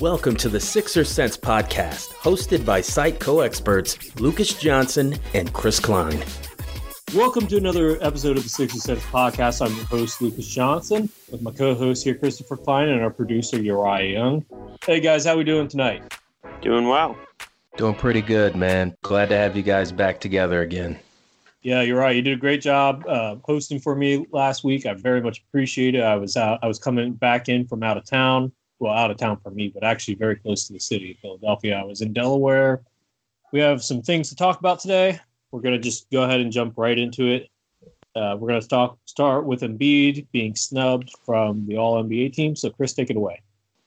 Welcome to the Sixer Sense podcast, hosted by site co experts Lucas Johnson and Chris Klein. Welcome to another episode of the Sixer Sense podcast. I'm your host, Lucas Johnson, with my co host here, Christopher Klein, and our producer, Uriah Young. Hey guys, how we doing tonight? Doing well. Doing pretty good, man. Glad to have you guys back together again. Yeah, you're right. You did a great job uh, hosting for me last week. I very much appreciate it. I was out. I was coming back in from out of town well, out of town for me, but actually very close to the city of Philadelphia. I was in Delaware. We have some things to talk about today. We're going to just go ahead and jump right into it. Uh, we're going to talk, start with Embiid being snubbed from the All NBA team. So, Chris, take it away.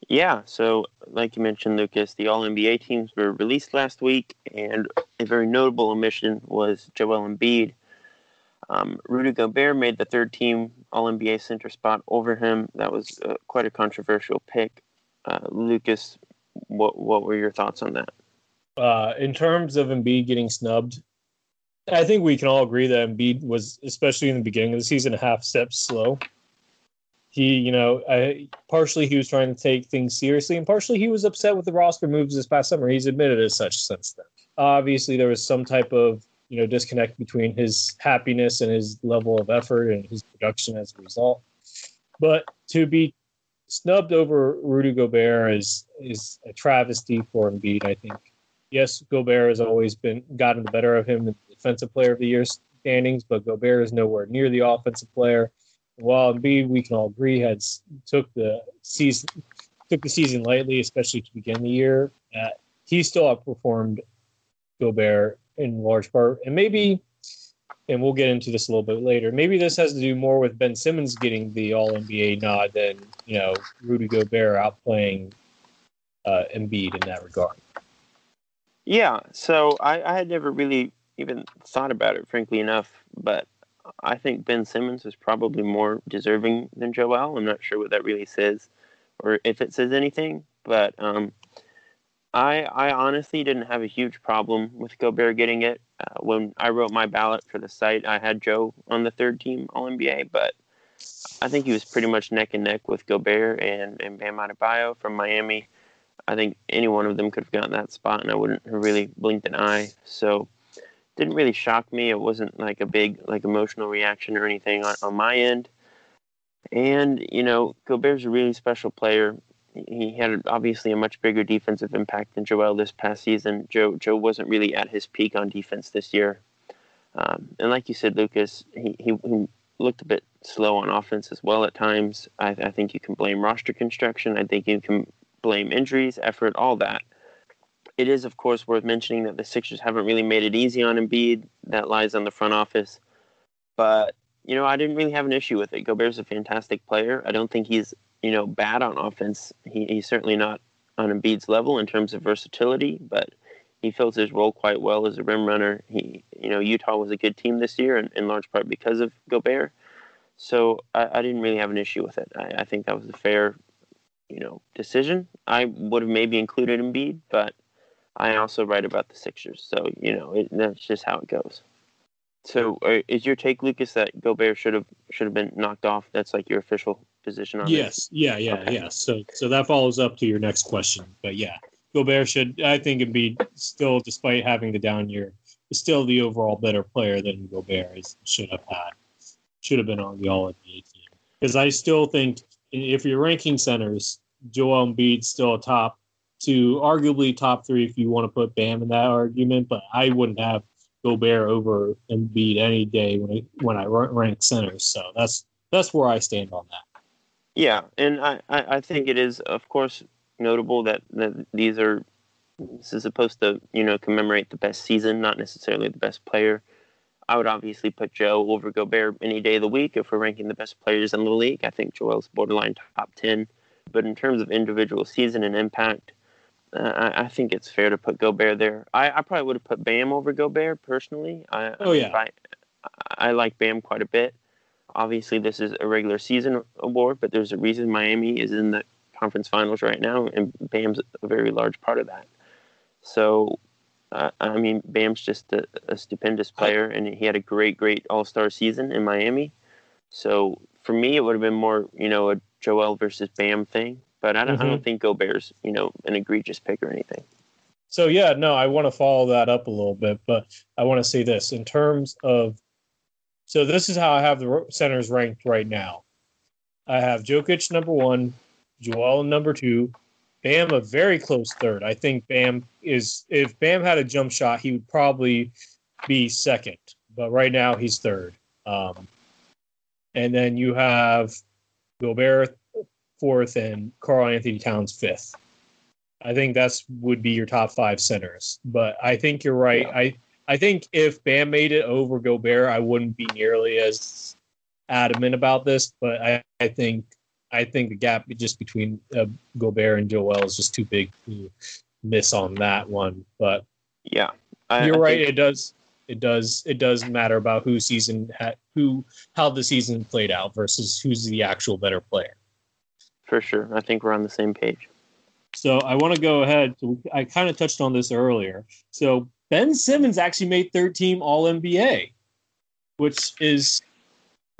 Yeah. So, like you mentioned, Lucas, the All NBA teams were released last week, and a very notable omission was Joel Embiid. Um, Rudy Gobert made the third team All NBA center spot over him. That was uh, quite a controversial pick. Uh, Lucas, what what were your thoughts on that? Uh, in terms of Embiid getting snubbed, I think we can all agree that Embiid was, especially in the beginning of the season, a half step slow. He, you know, I, partially he was trying to take things seriously, and partially he was upset with the roster moves this past summer. He's admitted as such since then. Obviously, there was some type of you know disconnect between his happiness and his level of effort and his production as a result. But to be snubbed over Rudy Gobert is is a travesty for Embiid. I think. Yes, Gobert has always been gotten the better of him in the defensive player of the year standings, but Gobert is nowhere near the offensive player. While Embiid, we can all agree, had took the season took the season lightly, especially to begin the year. Uh, he still outperformed Gobert in large part, and maybe, and we'll get into this a little bit later. Maybe this has to do more with Ben Simmons getting the All NBA nod than you know Rudy Gobert outplaying uh, Embiid in that regard. Yeah, so I, I had never really even thought about it, frankly enough, but I think Ben Simmons is probably more deserving than Joel. I'm not sure what that really says, or if it says anything, but um, I I honestly didn't have a huge problem with Gobert getting it. Uh, when I wrote my ballot for the site, I had Joe on the third team All NBA, but I think he was pretty much neck and neck with Gobert and, and Bam Adebayo from Miami. I think any one of them could have gotten that spot, and I wouldn't have really blinked an eye. So, didn't really shock me. It wasn't like a big like emotional reaction or anything on, on my end. And you know, Gobert's a really special player he had obviously a much bigger defensive impact than Joel this past season. Joe Joe wasn't really at his peak on defense this year, um, and like you said, Lucas, he, he, he looked a bit slow on offense as well at times. I, I think you can blame roster construction. I think you can blame injuries, effort, all that. It is, of course, worth mentioning that the Sixers haven't really made it easy on Embiid. That lies on the front office. But, you know, I didn't really have an issue with it. Gobert's a fantastic player. I don't think he's you know, bad on offense. He, he's certainly not on Embiid's level in terms of versatility, but he fills his role quite well as a rim runner. He, you know, Utah was a good team this year, in, in large part because of Gobert. So I, I didn't really have an issue with it. I, I, think that was a fair, you know, decision. I would have maybe included Embiid, but I also write about the Sixers, so you know, it, that's just how it goes. So, uh, is your take, Lucas, that Gobert should have should have been knocked off? That's like your official position on yes yeah yeah okay. yeah. So so that follows up to your next question but yeah. Gobert should I think be still despite having the down year is still the overall better player than Gobert is, should have had should have been on the All NBA team. Because I still think if you're ranking centers Joel Embiid's still a top two arguably top three if you want to put Bam in that argument but I wouldn't have Gobert over Embiid any day when I when I rank centers so that's that's where I stand on that. Yeah, and I, I think it is, of course, notable that, that these are This is supposed to, you know, commemorate the best season, not necessarily the best player. I would obviously put Joe over Gobert any day of the week if we're ranking the best players in the league. I think Joel's borderline top 10. But in terms of individual season and impact, uh, I, I, think it's fair to put Gobert there. I, I probably would have put Bam over Gobert personally. I, oh, yeah. I, I like Bam quite a bit. Obviously, this is a regular season award, but there's a reason Miami is in the conference finals right now, and Bam's a very large part of that. So, uh, I mean, Bam's just a, a stupendous player, and he had a great, great All Star season in Miami. So, for me, it would have been more, you know, a Joel versus Bam thing. But I don't, mm-hmm. I don't think Gobert's, you know, an egregious pick or anything. So yeah, no, I want to follow that up a little bit, but I want to say this in terms of. So this is how I have the centers ranked right now. I have Jokic number one, Joel number two, Bam a very close third. I think Bam is if Bam had a jump shot, he would probably be second, but right now he's third. Um, and then you have Gobert fourth and Karl-Anthony Towns fifth. I think that's would be your top five centers. But I think you're right. I I think if Bam made it over Gobert, I wouldn't be nearly as adamant about this. But I, I think I think the gap just between uh, Gobert and Joel is just too big to miss on that one. But yeah, I, you're I right. Think... It does. It does. It does matter about who season ha- who how the season played out versus who's the actual better player. For sure, I think we're on the same page. So I want to go ahead. I kind of touched on this earlier. So Ben Simmons actually made third team All NBA, which is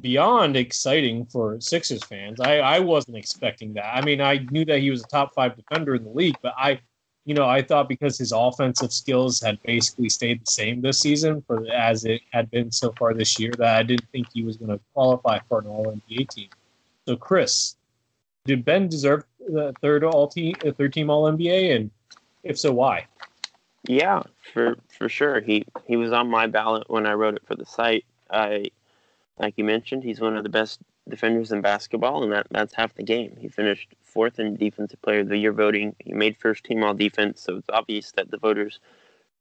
beyond exciting for Sixers fans. I, I wasn't expecting that. I mean, I knew that he was a top five defender in the league, but I, you know, I thought because his offensive skills had basically stayed the same this season for as it had been so far this year that I didn't think he was going to qualify for an All NBA team. So, Chris, did Ben deserve the third All team, third team All NBA, and if so, why? Yeah, for for sure. He he was on my ballot when I wrote it for the site. I like you mentioned, he's one of the best defenders in basketball, and that, that's half the game. He finished fourth in Defensive Player of the Year voting. He made first team All Defense, so it's obvious that the voters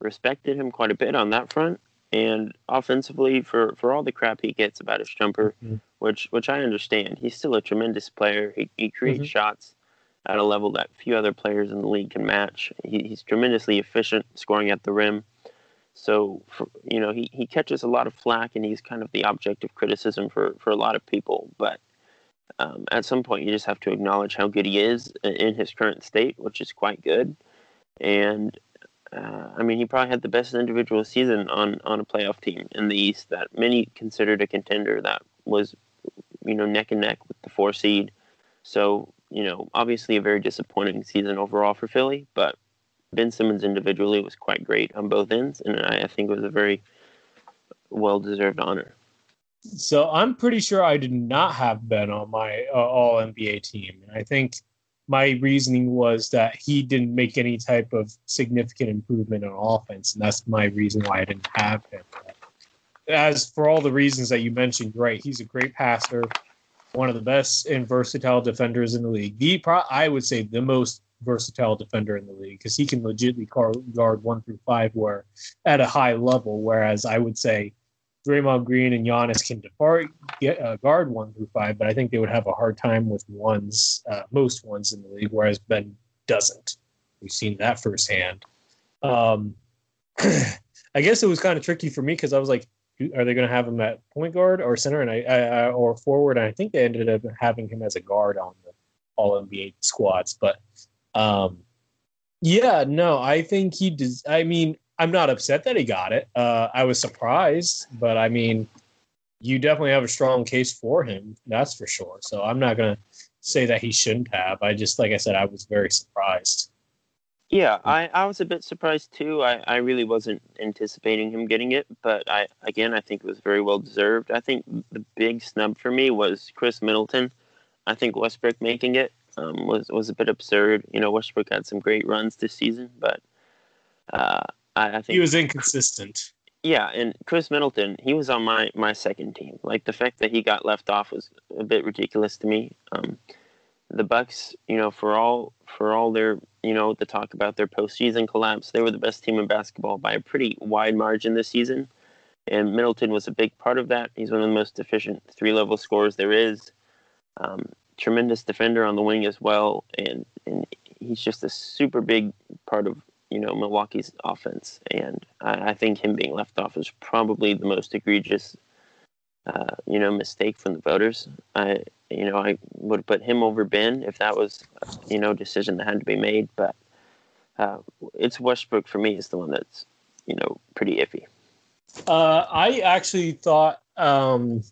respected him quite a bit on that front. And offensively, for, for all the crap he gets about his jumper, mm-hmm. which which I understand, he's still a tremendous player. He, he creates mm-hmm. shots at a level that few other players in the league can match. He, he's tremendously efficient scoring at the rim. So, for, you know, he, he catches a lot of flack and he's kind of the object of criticism for, for a lot of people. But um, at some point, you just have to acknowledge how good he is in his current state, which is quite good. And uh, I mean, he probably had the best individual season on, on a playoff team in the East that many considered a contender that was, you know, neck and neck with the four seed. So, you know, obviously a very disappointing season overall for Philly, but Ben Simmons individually was quite great on both ends, and I, I think it was a very well deserved honor. So I'm pretty sure I did not have Ben on my uh, All NBA team, and I think my reasoning was that he didn't make any type of significant improvement on offense, and that's my reason why I didn't have him. As for all the reasons that you mentioned, right? He's a great passer, one of the best and versatile defenders in the league. The pro- I would say the most versatile defender in the league because he can legitimately guard one through five where at a high level. Whereas I would say Draymond Green and Giannis can depart, get, uh, guard one through five, but I think they would have a hard time with ones, uh, most ones in the league, whereas Ben doesn't. We've seen that firsthand. Um, I guess it was kind of tricky for me because I was like, are they going to have him at point guard or center and I, I, or forward? And I think they ended up having him as a guard on the All NBA squads. But um, yeah, no, I think he does. I mean, I'm not upset that he got it. Uh, I was surprised, but I mean, you definitely have a strong case for him. That's for sure. So I'm not going to say that he shouldn't have. I just, like I said, I was very surprised. Yeah, I, I was a bit surprised too. I, I really wasn't anticipating him getting it, but I again I think it was very well deserved. I think the big snub for me was Khris Middleton. I think Westbrook making it um, was was a bit absurd. You know, Westbrook had some great runs this season, but uh, I, I, think he was inconsistent. Yeah, and Khris Middleton, he was on my my second team. Like the fact that he got left off was a bit ridiculous to me. Um, the Bucks, you know, for all for all their you know the talk about their postseason collapse, they were the best team in basketball by a pretty wide margin this season, and Middleton was a big part of that. He's one of the most efficient three level scorers there is. Um, tremendous defender on the wing as well, and and he's just a super big part of you know Milwaukee's offense. And I, I think him being left off is probably the most egregious, uh, you know, mistake from the voters. I you know I would put him over Ben if that was you know decision that had to be made, but uh, it's Westbrook for me is the one that's you know pretty iffy. Uh, I actually thought um,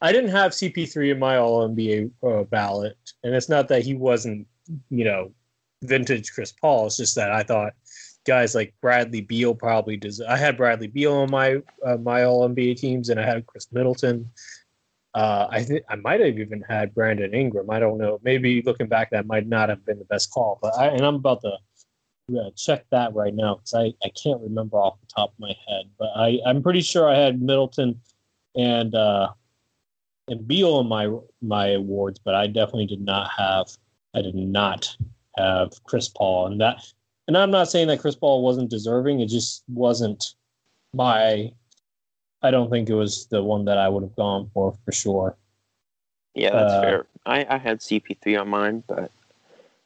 I didn't have CP3 in my All NBA uh, ballot, and it's not that he wasn't, you know, vintage Chris Paul. It's just that I thought guys like Bradley Beal probably does. I had Bradley Beal on my uh, my All NBA teams, and I had Khris Middleton. Uh, I think I might have even had Brandon Ingram. I don't know. Maybe looking back, that might not have been the best call. But I, and I'm about to uh, check that right now because I, I can't remember off the top of my head. But I I'm pretty sure I had Middleton and uh, and Beal in my my awards, but I definitely did not have I did not have Chris Paul, and that and I'm not saying that Chris Paul wasn't deserving. It just wasn't my. I don't think it was the one that I would have gone for for sure. Yeah, that's uh, fair. I, I had CP3 on mine, but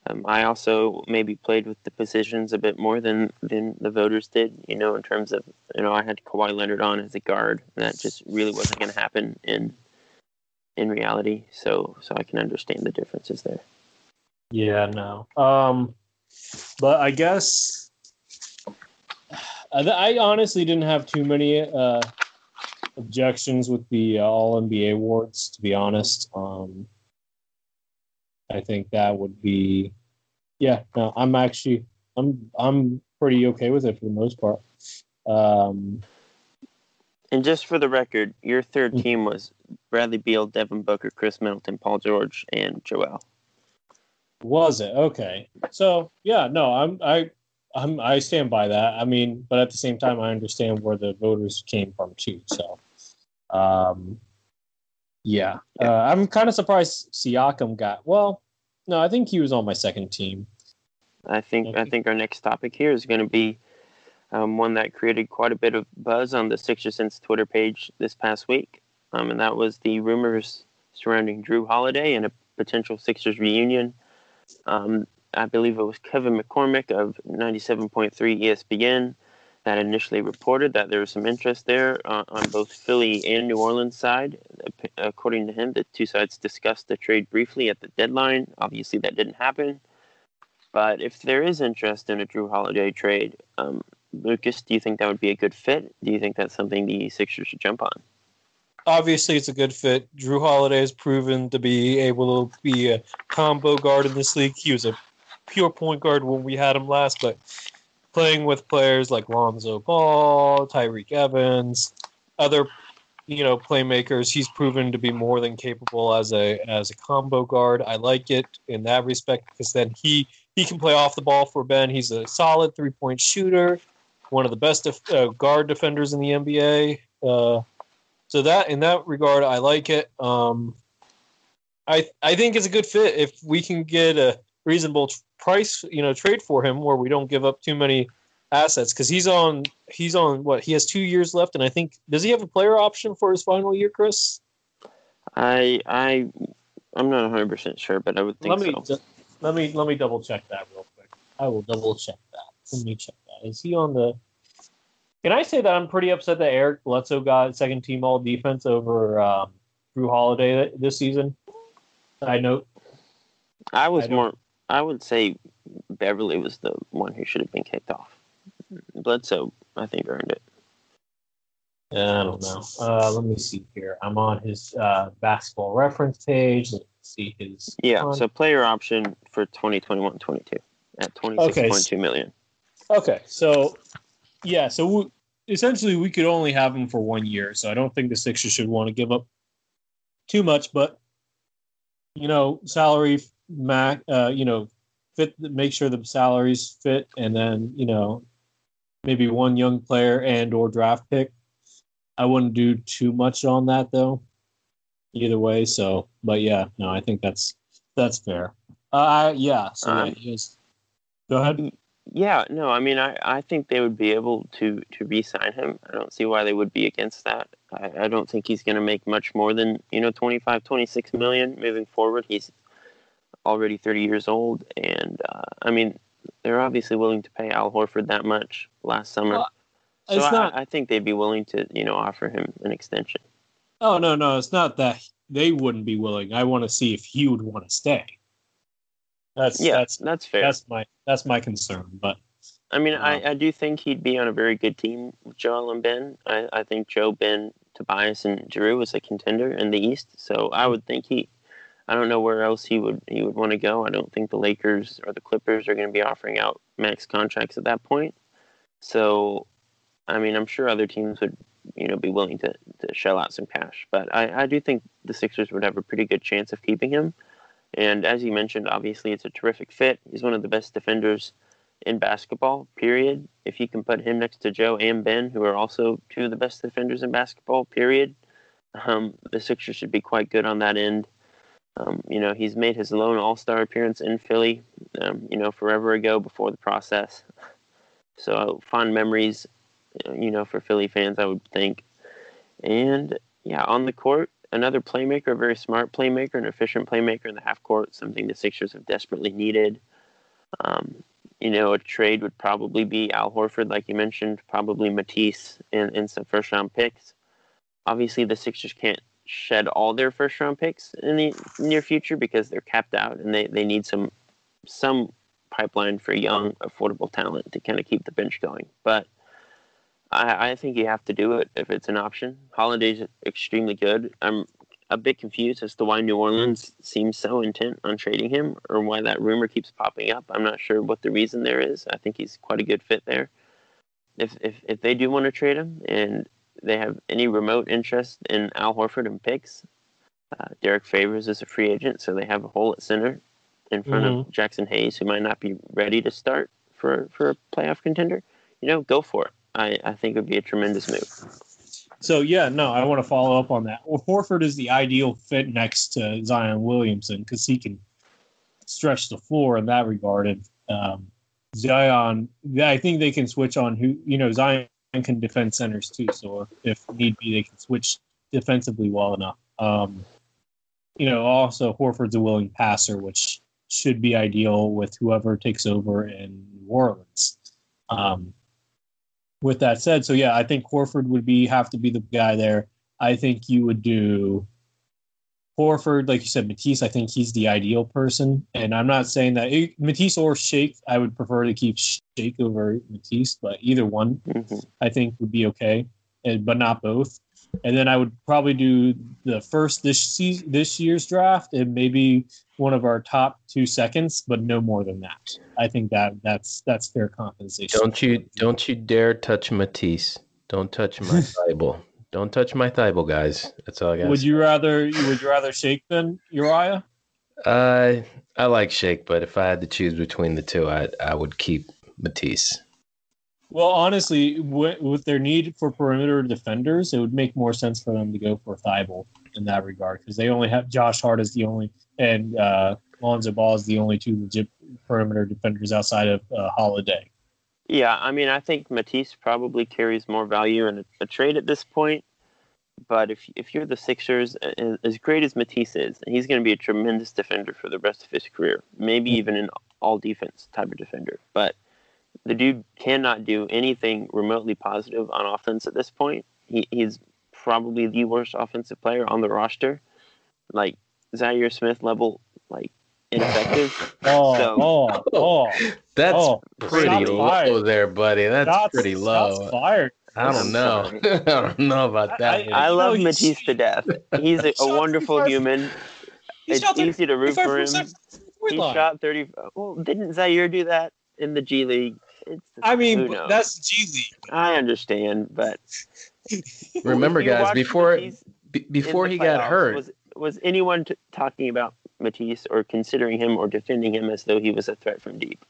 um, I also maybe played with the positions a bit more than than the voters did. You know, in terms of you know, I had Kawhi Leonard on as a guard, and that just really wasn't going to happen in in reality. So so I can understand the differences there. Yeah, no. Um, but I guess I honestly didn't have too many uh, objections with the uh, All NBA awards, to be honest. Um, I think that would be, yeah. No, I'm actually I'm I'm pretty okay with it for the most part. Um, and just for the record, your third mm. team was Bradley Beal, Devin Booker, Khris Middleton, Paul George, and Joel. Was it okay? So yeah, no, I'm I I'm I stand by that. I mean, but at the same time, I understand where the voters came from too. So, um, yeah, uh, I'm kind of surprised Siakam got. Well, no, I think he was on my second team. I think I think our next topic here is going to be um, one that created quite a bit of buzz on the Sixers Sense Twitter page this past week, um, and that was the rumors surrounding Jrue Holiday and a potential Sixers reunion um, I believe it was Kevin McCormick of 97.3 ESPN that initially reported that there was some interest there uh, on both Philly and New Orleans side. According to him, the two sides discussed the trade briefly at the deadline. Obviously, that didn't happen. But if there is interest in a Jrue Holiday trade, um, Lucas, do you think that would be a good fit? Do you think that's something the Sixers should jump on? Obviously it's a good fit. Jrue Holiday has proven to be able to be a combo guard in this league. He was a pure point guard when we had him last, but playing with players like Lonzo Ball, Tyreke Evans, other you know playmakers, he's proven to be more than capable as a as a combo guard. I like it in that respect because then he he can play off the ball for Ben. He's a solid three point shooter, one of the best def- uh, guard defenders in the NBA. Uh, so that in that regard, I like it. Um, I I think it's a good fit if we can get a reasonable price, you know, trade for him where we don't give up too many assets because he's on he's on what he has two years left, and I think does he have a player option for his final year, Chris? I I I'm not 100 percent sure, but I would think let me, so. Let me let me double check that real quick. I will double check that. Let me check that. Is he on the? Can I say that I'm pretty upset that Eric Bledsoe got second team all defense over um, Jrue Holiday this season? I note. I was I more. I would say Beverley was the one who should have been kicked off. Bledsoe, I think, earned it. I don't know. Uh, let me see here. I'm on his uh, basketball reference page. Let's see his. Yeah, so player option for 2021-22 at 26.2 okay. million. Okay, so yeah, so we, essentially we could only have him for one year, so I don't think the Sixers should want to give up too much. But you know, salary, mac, uh, you know, fit, make sure the salaries fit, and then you know, maybe one young player and or draft pick. I wouldn't do too much on that though. Either way, so but yeah, no, I think that's That's fair. Uh, yeah. So Um, yeah, Go ahead. Yeah, no, I mean, I, I think they would be able to, to re-sign him. I don't see why they would be against that. I, I don't think he's going to make much more than, you know, 25, 26 million moving forward. He's already 30 years old. And, uh, I mean, they're obviously willing to pay Al Horford that much last summer. Well, so it's I, not. I think they'd be willing to, you know, offer him an extension. Oh no, no, it's not that they wouldn't be willing. I want to see if he would want to stay. That's Yeah, that's that's fair. that's my that's my concern. But I mean, Wow. I, um, I do think he'd be on a very good team with Joel and Ben. I, I think Joe, Ben, Tobias, and Jrue is a contender in the East. So I would think he, I don't know where else he would he would want to go. I don't think the Lakers or the Clippers are going to be offering out max contracts at that point. So, I mean, I'm sure other teams would you know be willing to, to shell out some cash. But I, I do think the Sixers would have a pretty good chance of keeping him. And as you mentioned, obviously it's a terrific fit. He's one of the best defenders in basketball, period. If you can put him next to Joe and Ben, who are also two of the best defenders in basketball, period, um, the Sixers should be quite good on that end. Um, you know, he's made his lone All Star appearance in Philly, um, you know, forever ago before the process. So fond memories, uh, you know, for Philly fans, I would think. And yeah, on the court, another playmaker, a very smart playmaker, an efficient playmaker in the half court, something the Sixers have desperately needed. Um, you know, a trade would probably be Al Horford, like you mentioned, probably Matisse and, and some first round picks. Obviously, the Sixers can't shed all their first round picks in the near future because they're capped out and they, they need some some pipeline for young, affordable talent to kind of keep the bench going. But I, I think you have to do it if it's an option. Holiday's extremely good. I'm a bit confused as to why New Orleans seems so intent on trading him or why that rumor keeps popping up. I'm not sure what the reason there is. I think he's quite a good fit there. If if, if they do want to trade him and they have any remote interest in Al Horford and picks, uh, Derrick Favors is a free agent, so they have a hole at center in front of Jaxson Hayes, who might not be ready to start for for a playoff contender. You know, go for it. I, I think it would be a tremendous move. so yeah, no, I want to follow up on that. Well, Horford is the ideal fit next to Zion Williamson because he can stretch the floor in that regard. And um, Zion, I think they can switch on who you know. Zion can defend centers too, so if need be, they can switch defensively well enough. Um, you know, also Horford's a willing passer, which should be ideal with whoever takes over in New Orleans. Um, with that said, so yeah, I think Horford would be have to be the guy there. I think you would do Horford, like you said, Matisse. I think he's the ideal person, and I'm not saying that eh, Matisse or Shake. I would prefer to keep Shake over Matisse, but either one hmm I think would be okay, and, but not both. And then I would probably do the first this season, this year's draft, and maybe one of our top two seconds, but no more than that. I think that that's that's fair compensation. Don't you don't you dare touch Matisse. Don't touch my Thybulle. Don't touch my Thybulle, guys. That's all I got. Would you rather would you rather Shake than Uriah? Uh, I like Shake, but if I had to choose between the two, I I would keep Matisse. Well, honestly, with, with their need for perimeter defenders, it would make more sense for them to go for Thybulle in that regard because they only have Josh Hart as the only and uh, Lonzo Ball is the only two legit perimeter defenders outside of uh, Holiday. Yeah, I mean, I think Matisse probably carries more value in a, a trade at this point. But if if you're the Sixers, as great as Matisse is, and he's going to be a tremendous defender for the rest of his career. Maybe even an all defense type of defender. But the dude cannot do anything remotely positive on offense at this point. He, he's probably the worst offensive player on the roster, like Zhaire Smith level, like ineffective. Oh, So- oh, oh, oh! That's Oh, pretty low fired. there, buddy. That's Shots- pretty shots low. fired. I don't know. I don't know about that. I- man. I love know, he's- Matisse to death. He's a, a wonderful 35 human. He It's easy to root for him. He line. shot 30. Well, didn't Zhaire do that in the G League? It's, I mean, that's G League. I understand, but Remember, guys, before Matisse before the he got playoffs, hurt, was was anyone t- talking about Matisse or considering him or defending him as though he was a threat from deep?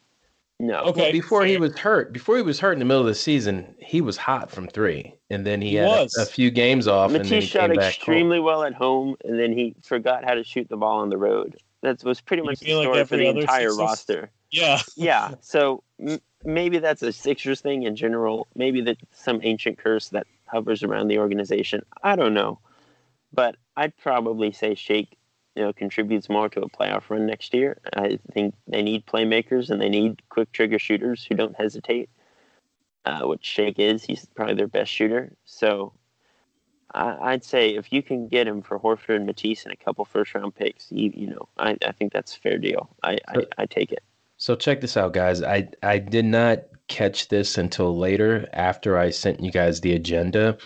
No. Okay. before he was hurt, before he was hurt in the middle of the season, he was hot from three, and then he, He had a- A, few games off, and he Matisse shot came back. home. extremely well at home, and then he forgot how to shoot the ball on the road. that was pretty much the feel like story for the entire Sixers- roster. Yeah. yeah, so m- maybe that's a Sixers thing in general. Maybe that some ancient curse that hovers around the organization. I don't know, but I'd probably say Shake, you know, contributes more to a playoff run next year. I think they need playmakers and they need quick trigger shooters who don't hesitate. Uh, which Shake is, he's probably their best shooter. So I, I'd say if you can get him for Horford and Matisse and a couple first round picks, you you know, I, I think that's a fair deal. I, I, I take it. So check this out, guys. I I did not catch this until later after I sent you guys the agenda.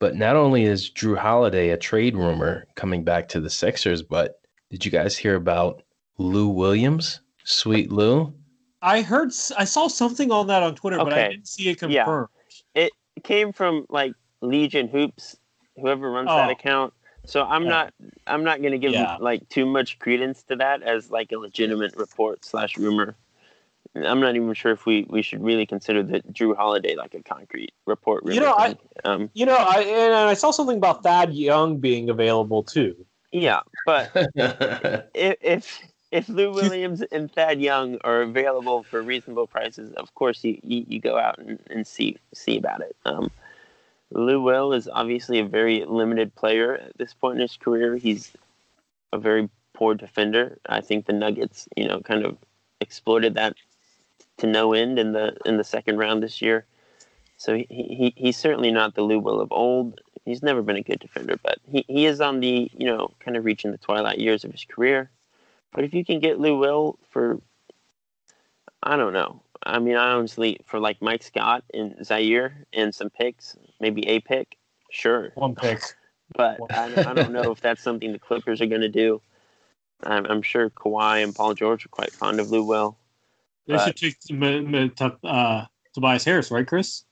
But not only is Jrue Holiday a trade rumor coming back to the Sixers, but did you guys hear about Lou Williams? Sweet Lou? I heard, I saw something on that on Twitter, but I didn't see it Yeah. confirmed. it came from like Legion Hoops, whoever runs that Oh. account. So I'm Oh. not I'm not gonna give Yeah. like too much credence to that as like a legitimate report slash rumor. I'm not even sure if we, we should really consider the Jrue Holiday like a concrete report. Rumor You know, I- um, You know, I and I saw something about Thad Young being available too. yeah, but if if if Lou Williams and Thad Young are available for reasonable prices, of course you, you, you go out and, and see see about it. Um, Lou Will is obviously a very limited player at this point in his career. He's a very poor defender. I think the Nuggets, you know, kind of exploited that to no end in the in the second round this year. So he, he he's certainly not the Lou Will of old. He's never been a good defender, but he, he is on the you know kind of reaching the twilight years of his career. But if you can get Lou Will for, I don't know. I mean, I honestly, for like Mike Scott and Zhaire and some picks, maybe a pick, sure. One pick. But I, I don't know if that's something the Clippers are going to do. I'm, I'm sure Kawhi and Paul George are quite fond of Lou Will. They should take M- M- T- uh, Tobias Harris, right, Chris?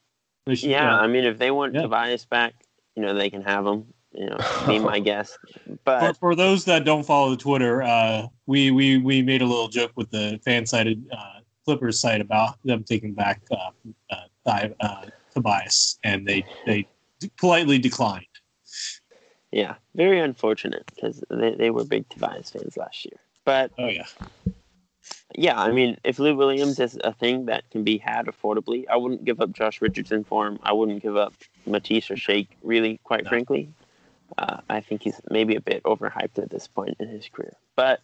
Should, Yeah, I mean, if they want Yeah. Tobias back, you know, they can have him. You know, be my guest. But for those that don't follow the Twitter, uh, we, we we made a little joke with the fan sided uh, Clippers site about them taking back uh, uh, uh, Tobias, and they they politely declined. yeah, very unfortunate because they, they were big Tobias fans last year. But Oh yeah, yeah, I mean, if Lou Williams is a thing that can be had affordably, I wouldn't give up Josh Richardson for him. I wouldn't give up Matisse or Shake, really, quite No. frankly. Uh, I think he's maybe a bit overhyped at this point in his career. But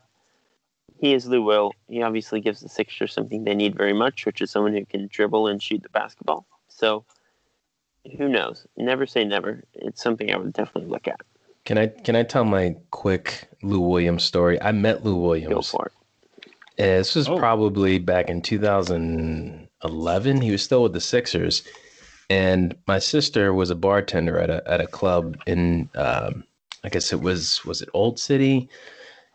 he is Lou Will. He obviously gives the Sixers something they need very much, which is someone who can dribble and shoot the basketball. So who knows? Never say never. It's something I would definitely look at. Can I can I tell my quick Lou Williams story? I met Lou Williams. Go Williams. for it. Uh, this was Oh. probably back in 2011. He was still with the Sixers, and my sister was a bartender at a at a club in, um, I guess it was was it Old City.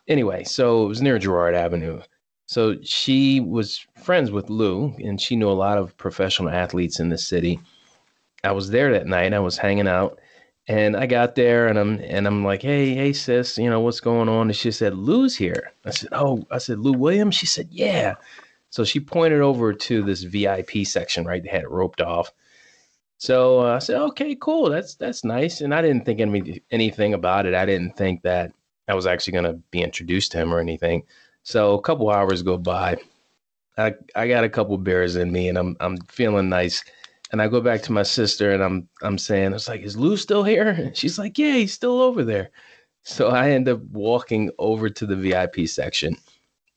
Anyway, so it was near Girard Avenue. So she was friends with Lou, and she knew a lot of professional athletes in the city. I was there that night. I was hanging out, and I got there, and I'm and I'm like, "Hey, hey, sis, you know what's going on?" And she said, "Lou's here." I said, "Oh," I said, "Lou Williams." She said, "Yeah." So she pointed over to this VIP section, right? They had it roped off. So uh, I said, "Okay, cool. That's that's nice." And I didn't think any, anything about it. I didn't think that I was actually going to be introduced to him or anything. So a couple hours go by. I I got a couple beers in me, and I'm I'm feeling nice. And I go back to my sister, and I'm I'm saying, "It's like, is Lou still here?" And she's like, "Yeah, he's still over there." So I end up walking over to the VIP section,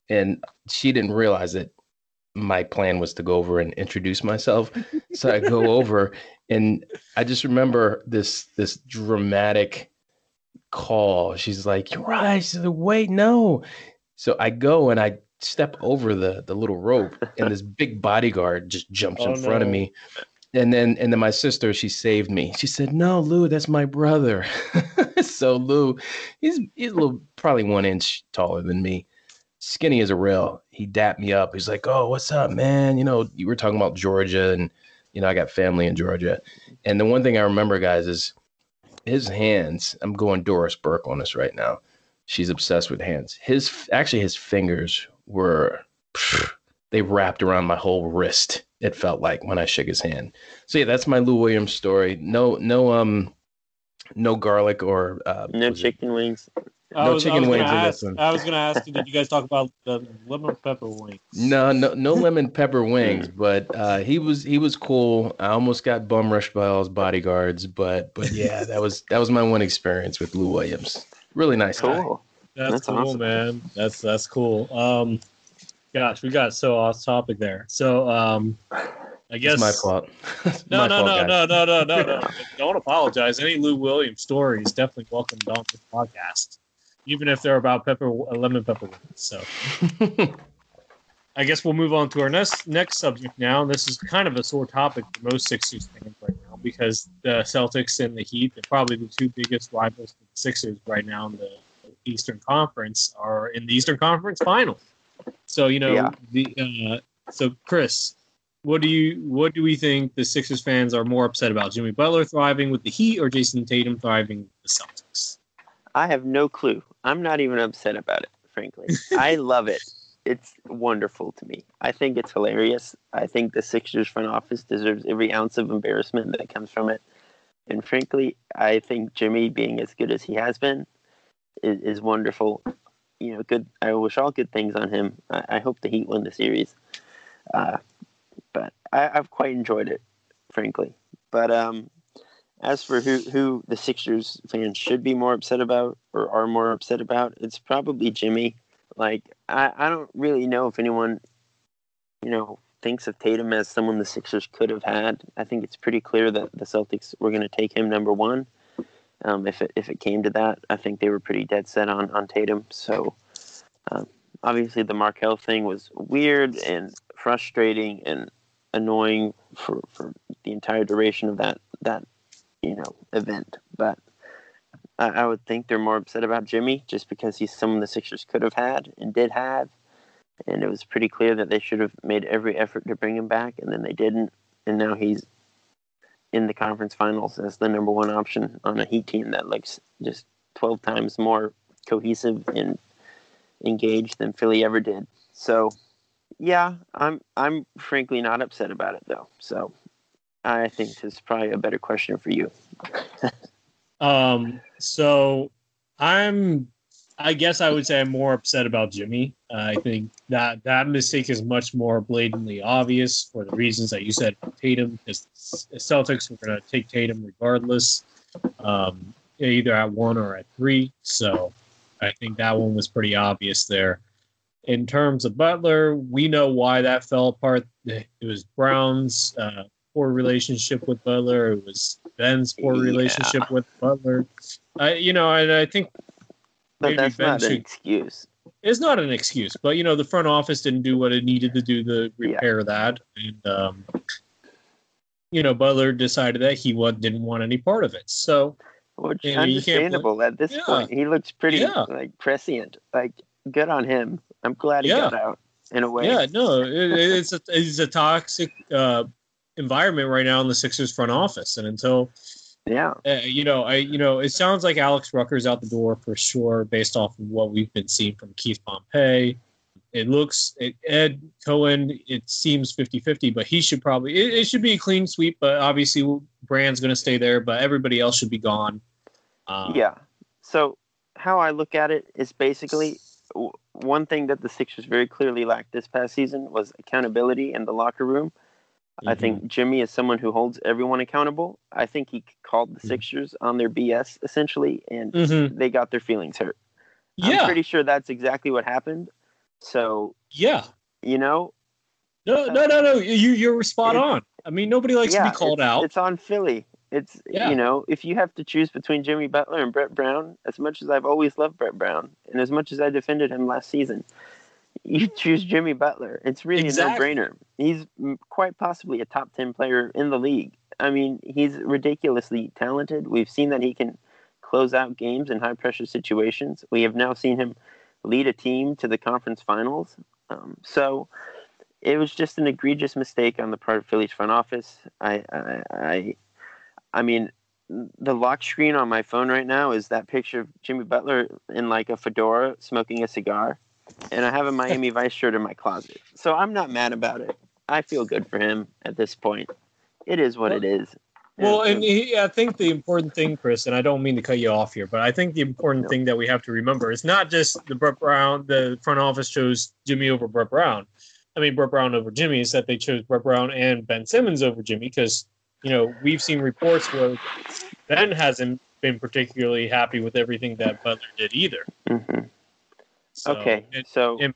and she didn't realize that my plan was to go over and introduce myself. So I go over, and I just remember this this dramatic call. She's like, "You're right." She said, "Wait, no." So I go and I step over the the little rope, and this big bodyguard just jumps Oh, in front of me. And then and then my sister, she saved me. She said, "No, Lou, that's my brother." so Lou, he's he's a little probably one inch taller than me, skinny as a rail. He dapped me up. He's like, "Oh, what's up, man? You know, you were talking about Georgia, and you know, I got family in Georgia." And the one thing I remember, guys, is his hands. I'm going Doris Burke on this right now. She's obsessed with hands. His actually his fingers were they wrapped around my whole wrist. It felt like when I shook his hand. So yeah, that's my Lou Williams story. No, no, um, no garlic or uh, No was it- chicken wings. I No was, chicken I wings gonna in ask, this one. I was gonna ask you, did you guys talk about the lemon pepper wings? No, no, no lemon pepper wings, but uh, he was he was cool. I almost got bum rushed by all his bodyguards, but but yeah, that was that was my one experience with Lou Williams. Really nice guy. Cool. That's, That's cool, awesome. man. That's that's cool. Um, gosh, we got so off topic there. So um, I guess It's my fault. No, my no, fault, no, no, no, no, no, no. Don't apologize. Any Lou Williams stories definitely welcomed on this podcast, even if they're about pepper, lemon pepper. So I guess we'll move on to our next next subject now. This is kind of a sore topic for most Sixers fans right now because the Celtics and the Heat, are probably the two biggest rivals for the Sixers right now in the Eastern Conference, are in the Eastern Conference Final. So you know Yeah. the uh, so Chris, what do you what do we think the Sixers fans are more upset about? Jimmy Butler thriving with the Heat or Jayson Tatum thriving with the Celtics? I have no clue. I'm not even upset about it, frankly. I love it. It's wonderful to me. I think it's hilarious. I think the Sixers front office deserves every ounce of embarrassment that comes from it. And frankly, I think Jimmy being as good as he has been is, is wonderful. You know, good. I wish all good things on him. I, I hope the Heat win the series. Uh, but I, I've quite enjoyed it, frankly. But um, as for who, who the Sixers fans should be more upset about or are more upset about, it's probably Jimmy. Like, I, I don't really know if anyone, you know, thinks of Tatum as someone the Sixers could have had. I think it's pretty clear that the Celtics were going to take him number one. Um, if it if it came to that, I think they were pretty dead set on on Tatum. So, um, obviously, the Markelle thing was weird and frustrating and annoying for for the entire duration of that that you know event. But I, I would think they're more upset about Jimmy just because he's someone the Sixers could have had and did have, and it was pretty clear that they should have made every effort to bring him back, and then they didn't, and now he's in the conference finals as the number one option on a Heat team that looks just twelve times more cohesive and engaged than Philly ever did. So, yeah, I'm I'm frankly not upset about it though. So, I think this is probably a better question for you. Um, so I'm, I guess I would say I'm more upset about Jimmy. Uh, I think that that mistake is much more blatantly obvious for the reasons that you said Tatum, because Celtics were going to take Tatum regardless, um, either at one or at three. So I think that one was pretty obvious there. In terms of Butler, we know why that fell apart. It was Brown's uh, poor relationship with Butler. It was Ben's poor Yeah. relationship with Butler. I, you know, and I think But that's not an excuse. it's not an excuse, but you know, the front office didn't do what it needed to do to repair that, and um, you know, Butler decided that he didn't want any part of it. So Which Yeah, you understandable at this Yeah. point. He looks pretty Yeah. like prescient. Like good on him. I'm glad he Yeah. got out in a way. yeah, no, it, it's a it's a toxic uh, environment right now in the Sixers front office, and until Yeah. uh, you know, I you know, it sounds like Alex Rucker's out the door for sure, based off of what we've been seeing from Keith Pompey. It looks it, Ed Cohen. It seems 50-50, but he should probably it, it should be a clean sweep. But obviously, Brand's going to stay there, but everybody else should be gone. Um, Yeah. So how I look at it is basically one thing that the Sixers very clearly lacked this past season was accountability in the locker room. I mhm. think Jimmy is someone who holds everyone accountable. I think he called the Mhm. Sixers on their BS essentially, and Mhm. they got their feelings hurt. I'm Yeah, pretty sure that's exactly what happened. So yeah. you know, No, no, no, no. You you're spot on. I mean, nobody likes to be called it's, out. It's on Philly. It's Yeah. you know, if you have to choose between Jimmy Butler and Brett Brown, as much as I've always loved Brett Brown, and as much as I defended him last season, you choose Jimmy Butler. It's really Exactly. a no-brainer. He's mm, quite possibly a top ten player in the league. I mean, he's ridiculously talented. We've seen that he can close out games in high-pressure situations. We have now seen him lead a team to the conference finals. Um, so it was just an egregious mistake on the part of Philly's front office. I, I, I, I mean, the lock screen on my phone right now is that picture of Jimmy Butler in like a fedora smoking a cigar, and I have a Miami Vice shirt in my closet. So I'm not mad about it. I feel good for him at this point. It is what it is. Well, and he, I think the important thing, Chris, and I don't mean to cut you off here, but I think the important No. thing that we have to remember is not just the Brett Brown, the front office chose Jimmy over Brett Brown. I mean, Brett Brown over Jimmy is that they chose Brett Brown and Ben Simmons over Jimmy because, you know, we've seen reports where Ben hasn't been particularly happy with everything that Butler did either. Mhm. So, okay, it- so and-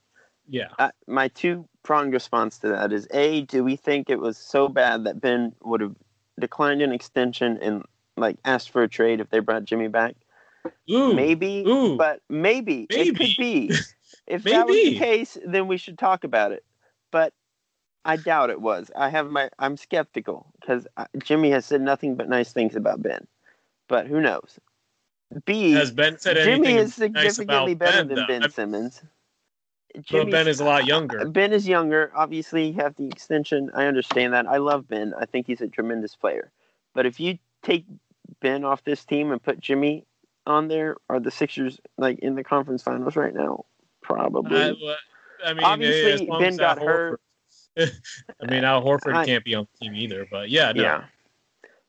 yeah. uh, my two pronged response to that is: A, do we think it was so bad that Ben would have declined an extension and like asked for a trade if they brought Jimmy back? Ooh, maybe, ooh. but maybe, it could be. If that was the case, then we should talk about it. But I doubt it was. I have my. I'm skeptical because Jimmy has said nothing but nice things about Ben. But who knows? B. has Ben said Jimmy is significantly about better Ben, than though? Ben Simmons. But Ben is a lot younger. Uh, ben is younger. Obviously, you have the extension. I understand that. I love Ben. I think he's a tremendous player. But if you take Ben off this team and put Jimmy on there, are the Sixers like in the conference finals right now? Probably. I, I mean, Obviously, Ben Al got hurt. Horford- I mean, Al Horford I- can't be on the team either, but yeah, no. Yeah.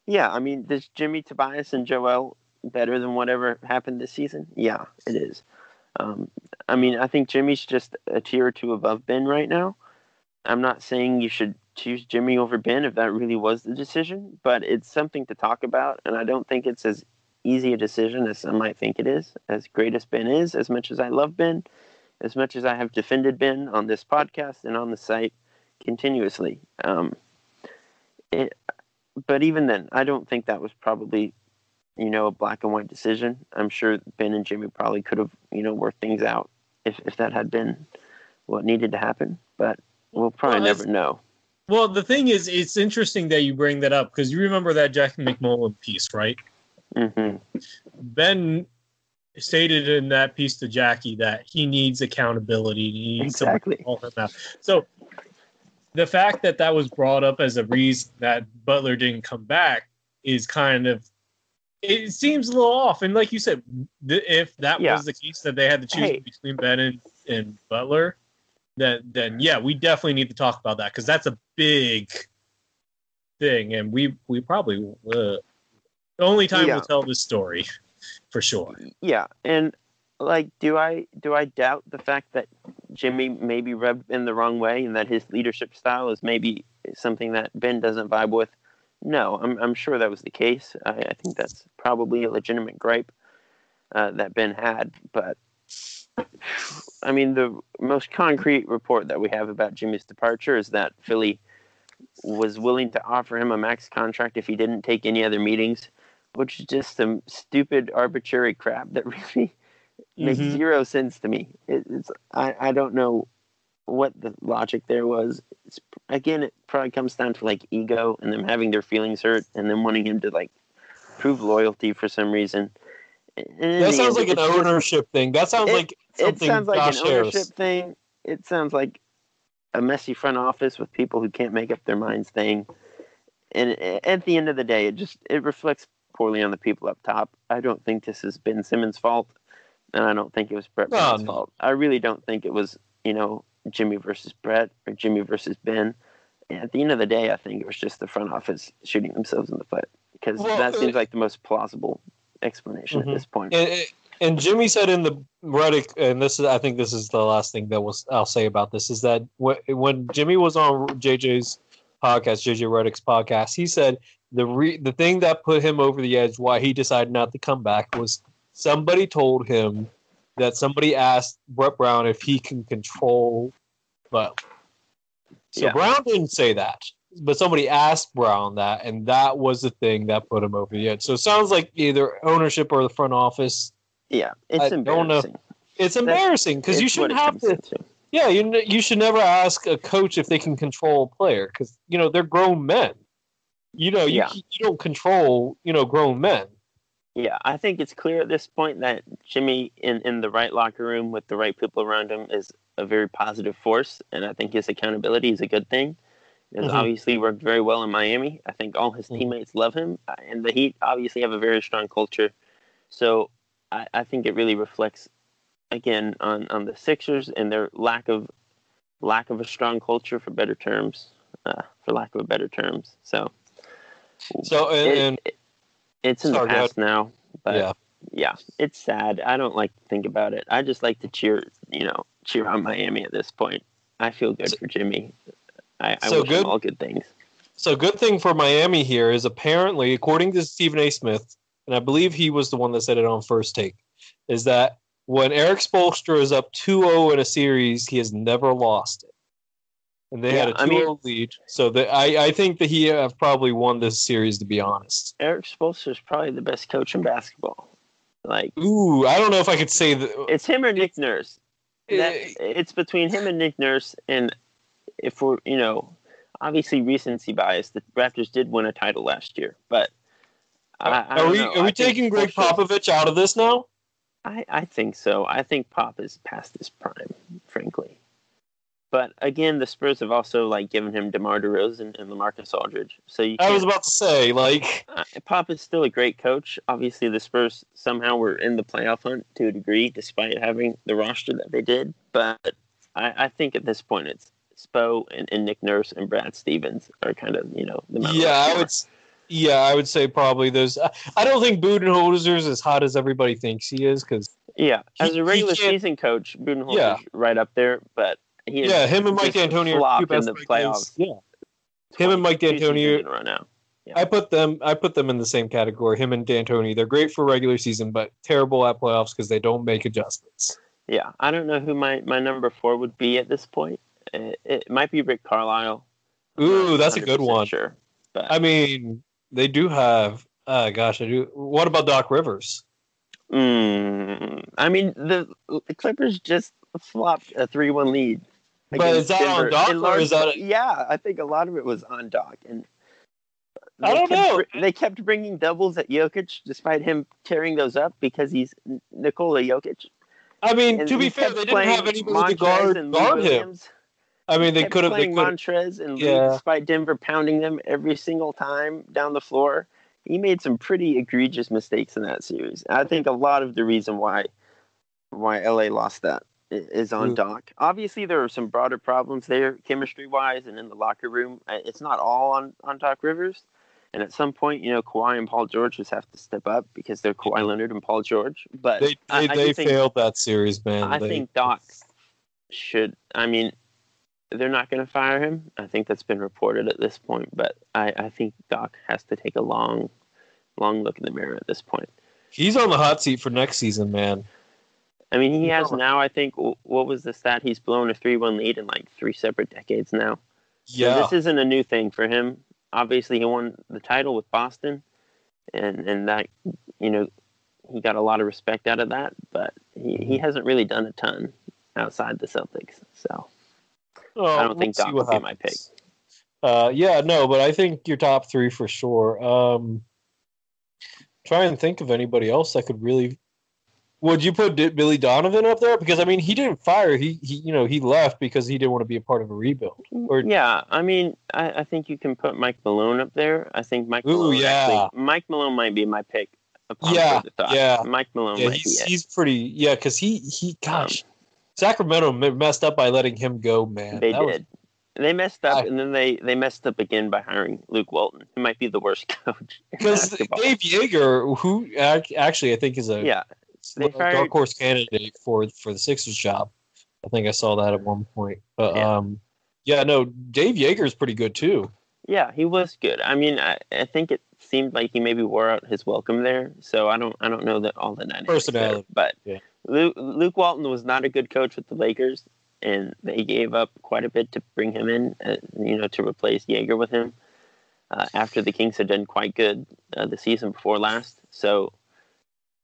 Yeah, I mean, is Jimmy Tobias and Joel better than whatever happened this season? Yeah, it is. Um, I mean, I think Jimmy's just a tier or two above Ben right now. I'm not saying you should choose Jimmy over Ben if that really was the decision, but it's something to talk about, and I don't think it's as easy a decision as some might think it is. As great as Ben is, as much as I love Ben, as much as I have defended Ben on this podcast and on the site continuously. Um, it, but even then, I don't think that was probably, you know, a black and white decision. I'm sure Ben and Jimmy probably could have, you know, worked things out if, if that had been what needed to happen. But we'll probably Well, never know. Well, the thing is, it's interesting that you bring that up because you remember that Jack MacMullan piece, right? Mm-hmm. Ben stated in that piece to Jackie that he needs accountability. He needs Exactly. to call him out. So the fact that that was brought up as a reason that Butler didn't come back is kind of it seems a little off. And like you said, th- if that Yeah. was the case that they had to choose Hey. between Ben and, and Butler, then then yeah, we definitely need to talk about that because that's a big thing, and we we probably uh, the only time Yeah. we'll tell this story for sure. Yeah, and like, do I do I doubt the fact that Jimmy maybe rubbed in the wrong way and that his leadership style is maybe something that Ben doesn't vibe with? No, I'm I'm sure that was the case. I, I think that's probably a legitimate gripe uh, that Ben had, but I mean, the most concrete report that we have about Jimmy's departure is that Philly was willing to offer him a max contract if he didn't take any other meetings, which is just some stupid, arbitrary crap that really makes Mhm. zero sense to me. It, it's I, I don't know what the logic there was. It's, again, it probably comes down to like ego and them having their feelings hurt and then wanting him to like prove loyalty for some reason. And That sounds end, like an it's just- ownership thing. That sounds It- like it sounds like Josh an ownership Harris. thing. It sounds like a messy front office with people who can't make up their minds thing. And at the end of the day, it just it reflects poorly on the people up top. I don't think this has been Simmons' fault, and I don't think it was Brett No, Brown's no. fault. I really don't think it was you know Jimmy versus Brett or Jimmy versus Ben. At the end of the day, I think it was just the front office shooting themselves in the foot because Well, that uh, seems like the most plausible explanation Mhm. at this point. And, and Jimmy said in the Redick, and this is I think this is the last thing that was I'll say about this is that when, when Jimmy was on JJ's podcast, JJ Redick's podcast, he said the re, the thing that put him over the edge, why he decided not to come back, was somebody told him that somebody asked Brett Brown if he can control Butler. So Yeah. Brown didn't say that, but somebody asked Brown that, and that was the thing that put him over the edge. So it sounds like either ownership or the front office. yeah, it's I embarrassing. It's embarrassing because you shouldn't have to. Yeah, you you should never ask a coach if they can control a player because you know they're grown men. You know, you Yeah. you don't control you know grown men. Yeah, I think it's clear at this point that Jimmy, in, in the right locker room with the right people around him, is a very positive force, and I think his accountability is a good thing. He has Mhm. obviously worked very well in Miami. I think all his Mhm. teammates love him, uh, and the Heat obviously have a very strong culture. So I, I think it really reflects, again, on, on the Sixers and their lack of lack of a strong culture, for better terms, uh, for lack of a better terms. So So and, It- and it's in Sorry, the past now, but yeah, yeah, it's sad. I don't like to think about it. I just like to cheer, you know, cheer on Miami at this point. I feel good So- for Jimmy. I, I So wish good- him all good things. So good thing for Miami here is apparently, according to Stephen A. Smith, and I believe he was the one that said it on first take, is that when Erik Spoelstra is up 2-0 in a series, he has never lost it. And they had a 2-0 I mean- lead. So that I, I think that he have probably won this series to be honest. Erik Spoelstra is probably the best coach in basketball. Like Ooh, I don't know if I could say that it's him or Nick Nurse. That, it's between him and Nick Nurse, and if we're you know, obviously recency bias, the Raptors did win a title last year, but I, I are we know. are we think taking Gregg Popovich out of this now? I, I think so. I think Pop is past his prime, frankly. But again, the Spurs have also like given him DeMar DeRozan and LaMarcus Aldridge. So you I was about to say, like, uh, Pop is still a great coach. Obviously, the Spurs somehow were in the playoff hunt to a degree, despite having the roster that they did. But I, I think at this point, it's Spo and, and Nick Nurse and Brad Stevens are kind of you know the yeah, I would. Yeah, I would say probably those. I- I don't think Budenholzer's as hot as everybody thinks he is because Yeah, as a regular season coach, Budenholzer's Yeah. right up there. But yeah, him and Mike just D'Antoni are two flopped in the regulars. playoffs. Yeah, him and Mike two seasons D'Antoni. in a row now. I put them. I put them in the same category. Him and D'Antoni. They're great for regular season, but terrible at playoffs because they don't make adjustments. Yeah, I don't know who my, my number four would be at this point. It, it might be Rick Carlisle. I'm Ooh, that's a good one. Sure, but I mean, they do have. Uh, gosh, I do. What about Doc Rivers? mm, I mean the, the Clippers just flopped a three one lead. But against is that on Doc In or large is that a- yeah? I think a lot of it was on Doc, and I they don't kept know. br- they kept bringing doubles at Jokic despite him tearing those up because he's N- Nikola Jokic. I mean, And to be fair, they didn't playing have anybody to guard and guard him. I mean, they kept could have. They playing could. Montrezl and Lou Yeah. despite Denver pounding them every single time down the floor. He made some pretty egregious mistakes in that series. I think a lot of the reason why why LA lost that i- is on Ooh. Doc. Obviously, there are some broader problems there, chemistry wise, and in the locker room. It's not all on on Doc Rivers. And at some point, you know, Kawhi and Paul George just have to step up because they're Kawhi Leonard and Paul George. But They they, I do they think- failed that series, man. I They- think Doc should. I mean, they're not going to fire him. I think that's been reported at this point. But I, I think Doc has to take a long, long look in the mirror at this point. he's on the hot seat for next season, man. I mean, he has now. I think what was the stat? He's blown a three-one lead in like three separate decades now. So Yeah, this isn't a new thing for him. Obviously, he won the title with Boston, and and that you know he got a lot of respect out of that. But he, Mm-hmm. he hasn't really done a ton outside the Celtics. So. Oh, I don't think Doc would be my pick. Uh, yeah, no, but I think your top three for sure. Um, try and think of anybody else that could really. Would you put D- Billy Donovan up there? Because I mean, he didn't fire. He, he, you know, he left because he didn't want to be a part of a rebuild. Or- yeah, I mean, I, I think you can put Mike Malone up there. I think Mike Ooh, Malone. yeah. Actually, Mike Malone might be my pick. Upon Yeah, yeah. Mike Malone yeah, might be he's he's pretty. Yeah, because he he gosh, Um, Sacramento messed up by letting him go. Man, they That was- did. They messed up, I- and then they they messed up again by hiring Luke Walton, who might be the worst coach. because. Dave Joerger, who actually I think is a yeah, they a dark horse candidate for for the Sixers job. I think I saw that at one point. But Yeah. um, yeah, no, Dave Joerger's pretty good too. yeah, he was good. I mean, I, I think it seemed like he maybe wore out his welcome there. So I don't I don't know that all the dynamics there, Personality. but Yeah. Luke, Luke Walton was not a good coach with the Lakers, and they gave up quite a bit to bring him in, uh, you know, to replace Yeager with him. Uh, after the Kings had done quite good uh, the season before last, so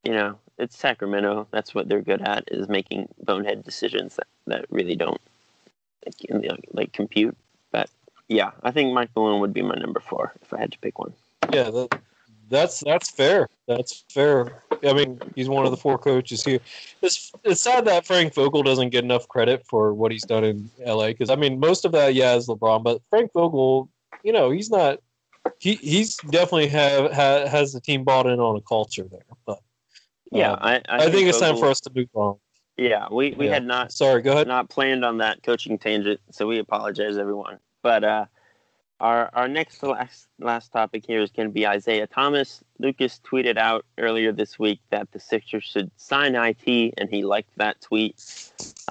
you know it's Sacramento. That's what they're good at is making bonehead decisions that, that really don't like, like compute. But yeah, I think Mike Malone would be my number four if I had to pick one. Yeah, that, that's that's fair. That's fair. I mean, he's one of the four coaches here. It's it's sad that Frank Vogel doesn't get enough credit for what he's done in LA. Because I mean, most of that, yeah, is LeBron, but Frank Vogel, you know, he's not. He he's definitely have ha, has the team bought in on a culture there. But Yeah, um, I, I, think it's time for us to move on. Yeah, we, we Yeah. had not Sorry, go ahead. not planned on that coaching tangent, so we apologize, everyone. But uh, Our our next to last last topic here is going to be Isaiah Thomas. Lucas tweeted out earlier this week that the Sixers should sign IT, and he liked that tweet.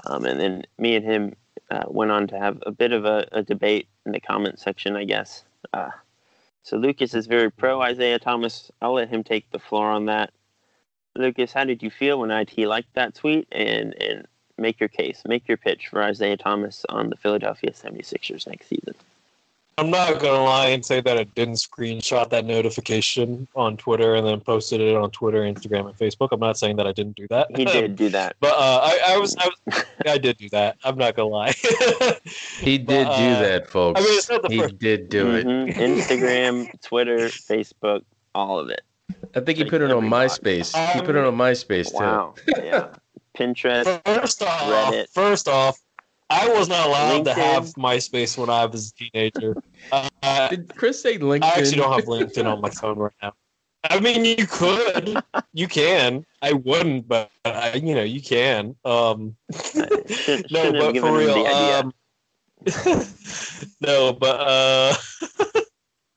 Um, and then me and him uh, went on to have a bit of a, a debate in the comment section, I guess. Uh, so Lucas is very pro Isaiah Thomas. I'll let him take the floor on that. Lucas, how did you feel when IT liked that tweet? And and make your case, make your pitch for Isaiah Thomas on the Philadelphia 76ers next season. I'm not gonna lie and say that I didn't screenshot that notification on Twitter and then posted it on Twitter, Instagram, and Facebook. I'm not saying that I didn't do that. He did do that, but uh, I, I, was, I was, I did do that. I'm not gonna lie. he did but, do uh, that, folks. I mean, it's not the he first. did do mm-hmm. it. Instagram, Twitter, Facebook, all of it. I think he put it on MySpace. Um, he put it on MySpace too. Wow. Yeah. Pinterest. First off, Reddit. first off, I was not allowed LinkedIn. to have MySpace when I was a teenager. Uh, Did Chris say LinkedIn? I actually don't have LinkedIn on my phone right now. I mean, you could, you can. I wouldn't, but I, you know, you can. Um, no, but for real, um, no, but uh,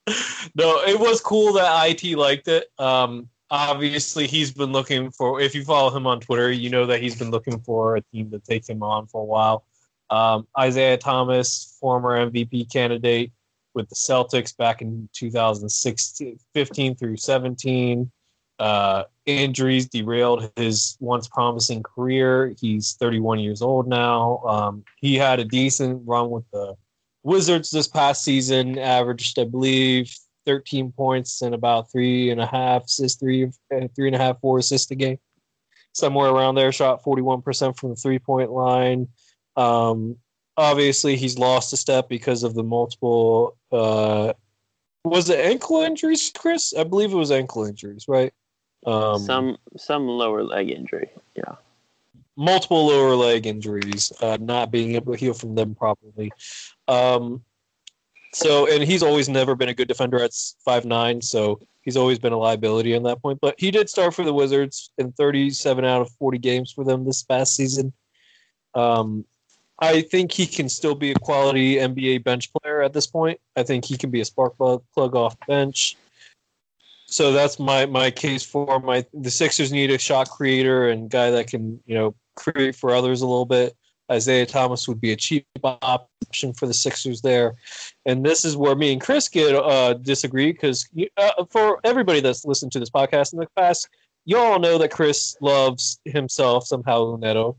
no, it was cool that IT liked it. Um, obviously, he's been looking for. If you follow him on Twitter, you know that he's been looking for a team to take him on for a while. Um, Isaiah Thomas, former MVP candidate with the Celtics back in 2016, 15 through 17. Uh, injuries derailed his once promising career. He's 31 years old now. Um, he had a decent run with the Wizards this past season, averaged, I believe, 13 points and about three and a half assists, three, three and a half, four assists a game. Somewhere around there, shot 41% from the three point line. Um, obviously, he's lost a step because of the multiple. Uh, was it ankle injuries, Chris? I believe it was ankle injuries, right? Um, some some lower leg injury. Yeah. Multiple lower leg injuries, uh, not being able to heal from them properly. Um, so, and he's always never been a good defender at five nine. So he's always been a liability on that point. But he did start for the Wizards in 37 out of 40 games for them this past season. Um, I think he can still be a quality NBA bench player at this point. I think he can be a spark plug, plug off bench. So that's my my case for my the Sixers need a shot creator and guy that can you know create for others a little bit. Isaiah Thomas would be a cheap option for the Sixers there, and this is where me and Chris get uh, disagree because uh, for everybody that's listened to this podcast in the past, you all know that Chris loves himself somehow Neto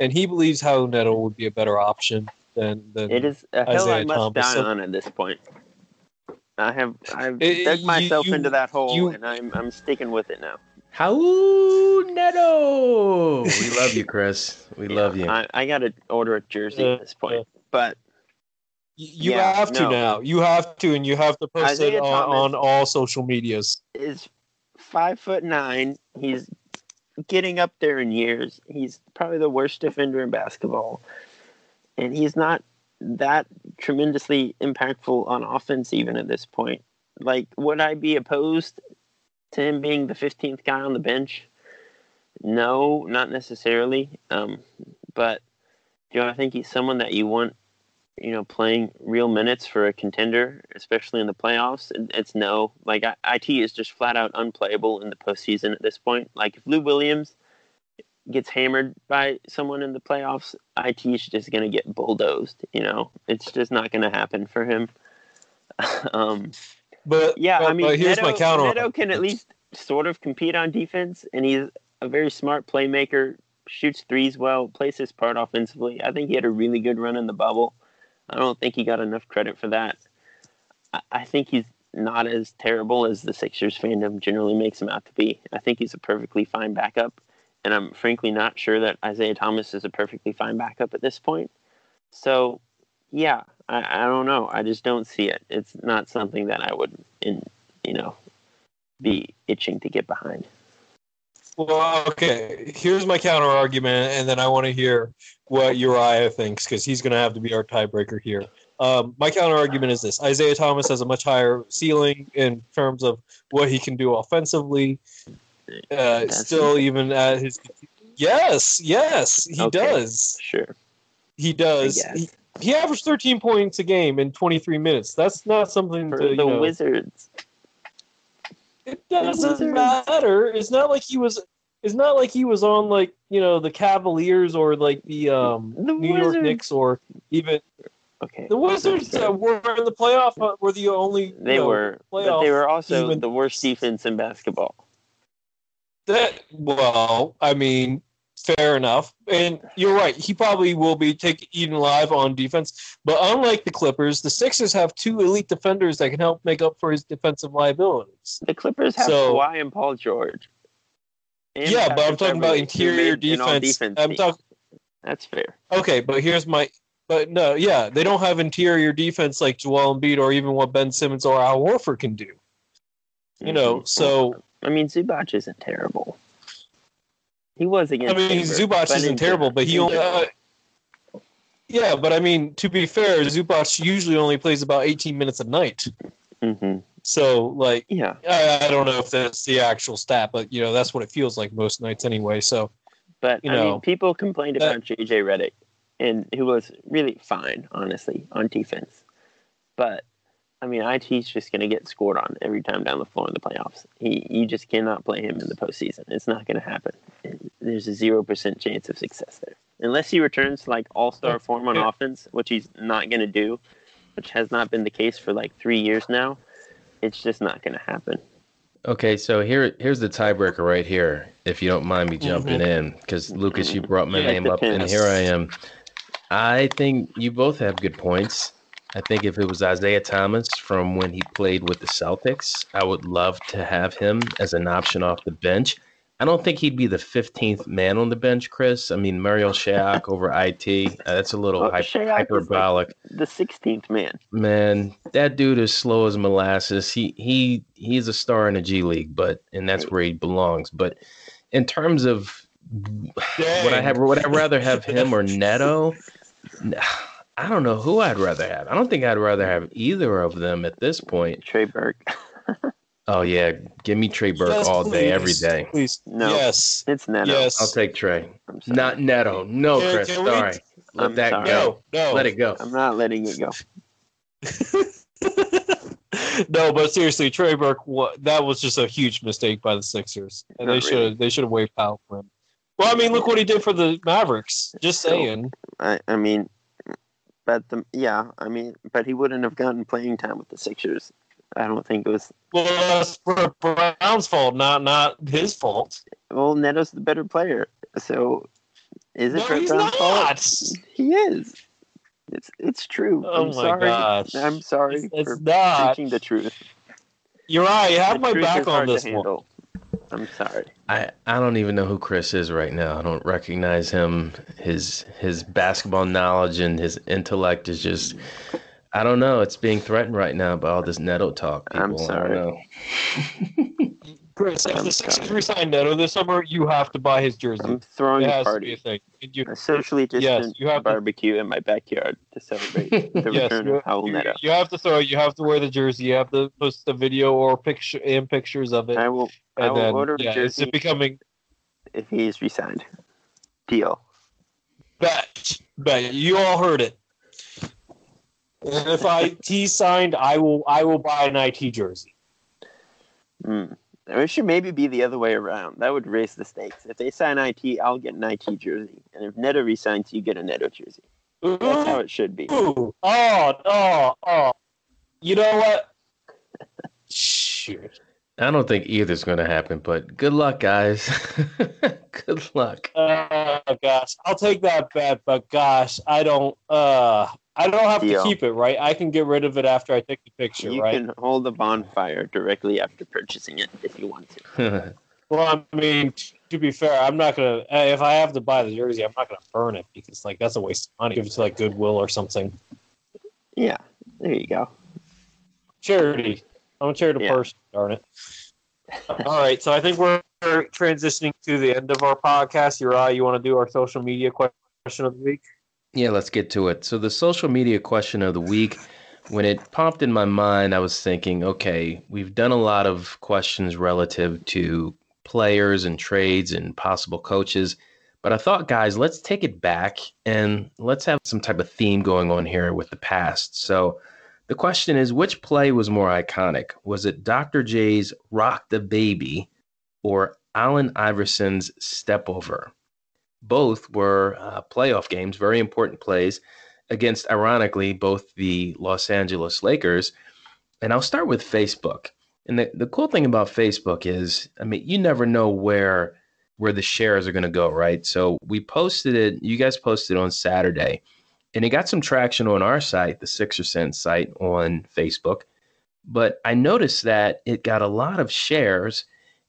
and he believes Raul Neto would be a better option than than it is a hill Isaiah I must Thomas. die on at this point. I have I've it, dug myself you, into that hole, you, and I'm I'm sticking with it now. Raul Neto, we love you, Chris. We yeah, love you. I, I got to order a jersey at this point, but you yeah, have to no. now. You have to, and you have to post Isaiah it on, on all social medias. Is five foot nine. He's getting up there in years. He's probably the worst defender in basketball. And he's not that tremendously impactful on offense even at this point. Like, would I be opposed to him being the 15th guy on the bench? No, not necessarily. Um, but do I think he's someone that you want you know, playing real minutes for a contender, especially in the playoffs, it's no. Like IT is just flat out unplayable in the postseason at this point. Like if Lou Williams gets hammered by someone in the playoffs, IT is just going to get bulldozed. You know, it's just not going to happen for him. um, but yeah, but, I mean, here's Neto, my counter. Neto can at least sort of compete on defense, and he's a very smart playmaker. Shoots threes well, plays his part offensively. I think he had a really good run in the bubble. I don't think he got enough credit for that. I, I think he's not as terrible as the Sixers fandom generally makes him out to be. I think he's a perfectly fine backup, and I'm frankly not sure that Isaiah Thomas is a perfectly fine backup at this point. So, yeah, I, I don't know. I just don't see it. It's not something that I would, in you know, be itching to get behind. Well, okay. Here's my counter argument, and then I want to hear what Uriah thinks because he's going to have to be our tiebreaker here. Um, my counter argument is this: Isaiah Thomas has a much higher ceiling in terms of what he can do offensively. Uh, still, even at his yes, yes, he okay. does. Sure, he does. He, he averaged 13 points a game in 23 minutes. That's not something For to, you the know, Wizards. It doesn't Wizards. matter. It's not like he was. It's not like he was on like you know the Cavaliers or like the um The New York Knicks or even Okay. the Wizards that were in the playoff uh, were the only. you They know, were, but they were also even- the worst defense in basketball. That well, I mean, fair enough. And you're right. He probably will be taking eaten alive on defense. But unlike the Clippers, the Sixers have two elite defenders that can help make up for his defensive liabilities. The Clippers have So- Kawhi and Paul George. And yeah, but I'm talking about interior all defense. I'm talking. That's fair. Okay, but here's my. But no, yeah, they don't have interior defense like Joel Embiid or even what Ben Simmons or Al Horford can do. You know, Mhm. so I mean, Zubac isn't terrible. He was against. I mean, Denver, Zubac isn't terrible, but he only. Uh, yeah, but I mean, to be fair, Zubac usually only plays about 18 minutes a night. Mhm. So, like, Yeah, I, I don't know if that's the actual stat, but you know, that's what it feels like most nights anyway. So, but You I know, mean, people complained that- about JJ Redick, and who was really fine, honestly, on defense. But I mean, IT's just going to get scored on every time down the floor in the playoffs. He, you just cannot play him in the postseason. It's not going to happen. There's a zero percent chance of success there, unless he returns to like all star form on Yeah. offense, which he's not going to do, which has not been the case for like three years now. It's just not going to happen. Okay, so here here's the tiebreaker right here. If you don't mind me mm-hmm. jumping in, because Lucas, you brought my Yeah, name up, and here I am. I think you both have good points. I think if it was Isaiah Thomas from when he played with the Celtics, I would love to have him as an option off the bench. I don't think he'd be the 15th man on the bench, Chris. I mean, Marial Shayok over IT, uh, that's a little Well, hy- Shaq like- hyperbolic. The 16th man. Man, that dude is slow as molasses. He he he's a star in the G League, but and that's where he belongs. But in terms of would I have would I rather have him or Neto? I don't know who I'd rather have. I don't think I'd rather have either of them at this point. Trey Burke. Oh yeah, give me Trey Burke Yes, all day, every please, day. Please, No. yes, It's Neto. yes. I'll take Trey, I'm not Neto. No, Can- Chris. can we- Sorry, let I'm that sorry. go. no, no. Let it go. I'm not letting it go. no, but seriously, Trey Burke, wa- that was just a huge mistake by the Sixers, and Not they should really. have they should have waived Powell for him. Well, I mean, look what he did for the Mavericks. Just So- saying. I, I mean, but the yeah, I mean, but he wouldn't have gotten playing time with the Sixers. I don't think it was. Well, that's for Brown's fault, not not his fault. Well, Neto's the better player, so is it No, Brett Brown's fault? He is. It's it's true. Oh I'm my sorry. gosh. I'm sorry It's, it's for not. preaching the truth. You're right. You have the my back on this one. Handle. I'm sorry. I, I don't even know who Chris is right now. I don't recognize him. His his basketball knowledge and his intellect is just I don't know. It's being threatened right now by all this Neto talk. People. I'm I don't sorry. know. Chris, if I'm the Sixers sorry. resign Neto this summer, you have to buy his jersey. I'm throwing It a has to be a party, thing. You- a socially Yes, distant you have to- barbecue in my backyard to celebrate the yes, return of Raul you, Neto. you have to throw it. You have to wear the jersey. You have to post a video or picture and pictures of it. I will. I and will then, order a yeah, it's jersey becoming if he is resigned. Deal. bet. Bet you all heard it. And if IT signed, I will. I will buy an IT jersey. Hmm. It should maybe be the other way around. That would raise the stakes. If they sign IT, I'll get an IT jersey, and if Neto resigns, you get a Neto jersey. That's how it should be. Ooh. Oh, oh, oh. You know what? Shoot. I don't think either's going to happen. But good luck, guys. good luck. Oh gosh, I'll take that bet, but gosh, I don't. Uh, I don't have Deal. to keep it, right? I can get rid of it after I take the picture, You right? You can hold a bonfire directly after purchasing it if you want to. Well, I mean, to be fair, I'm not gonna. uh, If I have to buy the jersey, I'm not gonna burn it because, like, that's a waste of money. Give it to like Goodwill or something. Yeah, there you go. Charity. I'm a charitable Yeah. person. Darn it. All right, so I think we're transitioning to the end of our podcast. Uriah, you want to do our social media question of the week? Yeah, let's get to it. So, the social media question of the week, when it popped in my mind, I was thinking, okay, we've done a lot of questions relative to players and trades and possible coaches, But I thought, guys, let's take it back and let's have some type of theme going on here with the past. So the question is which play was more iconic? Was it Dr. J's Rock the Baby or Allen Iverson's Step Over? Both were uh, playoff games, very important plays against, ironically, both the Los Angeles Lakers. And I'll start with Facebook. And the, the cool thing about Facebook is, I mean, you never know where where the shares are going to go, right? So we posted it, you guys posted on Saturday, and it got some traction on our site, the Sixer Sense site on Facebook. But I noticed that it got a lot of shares.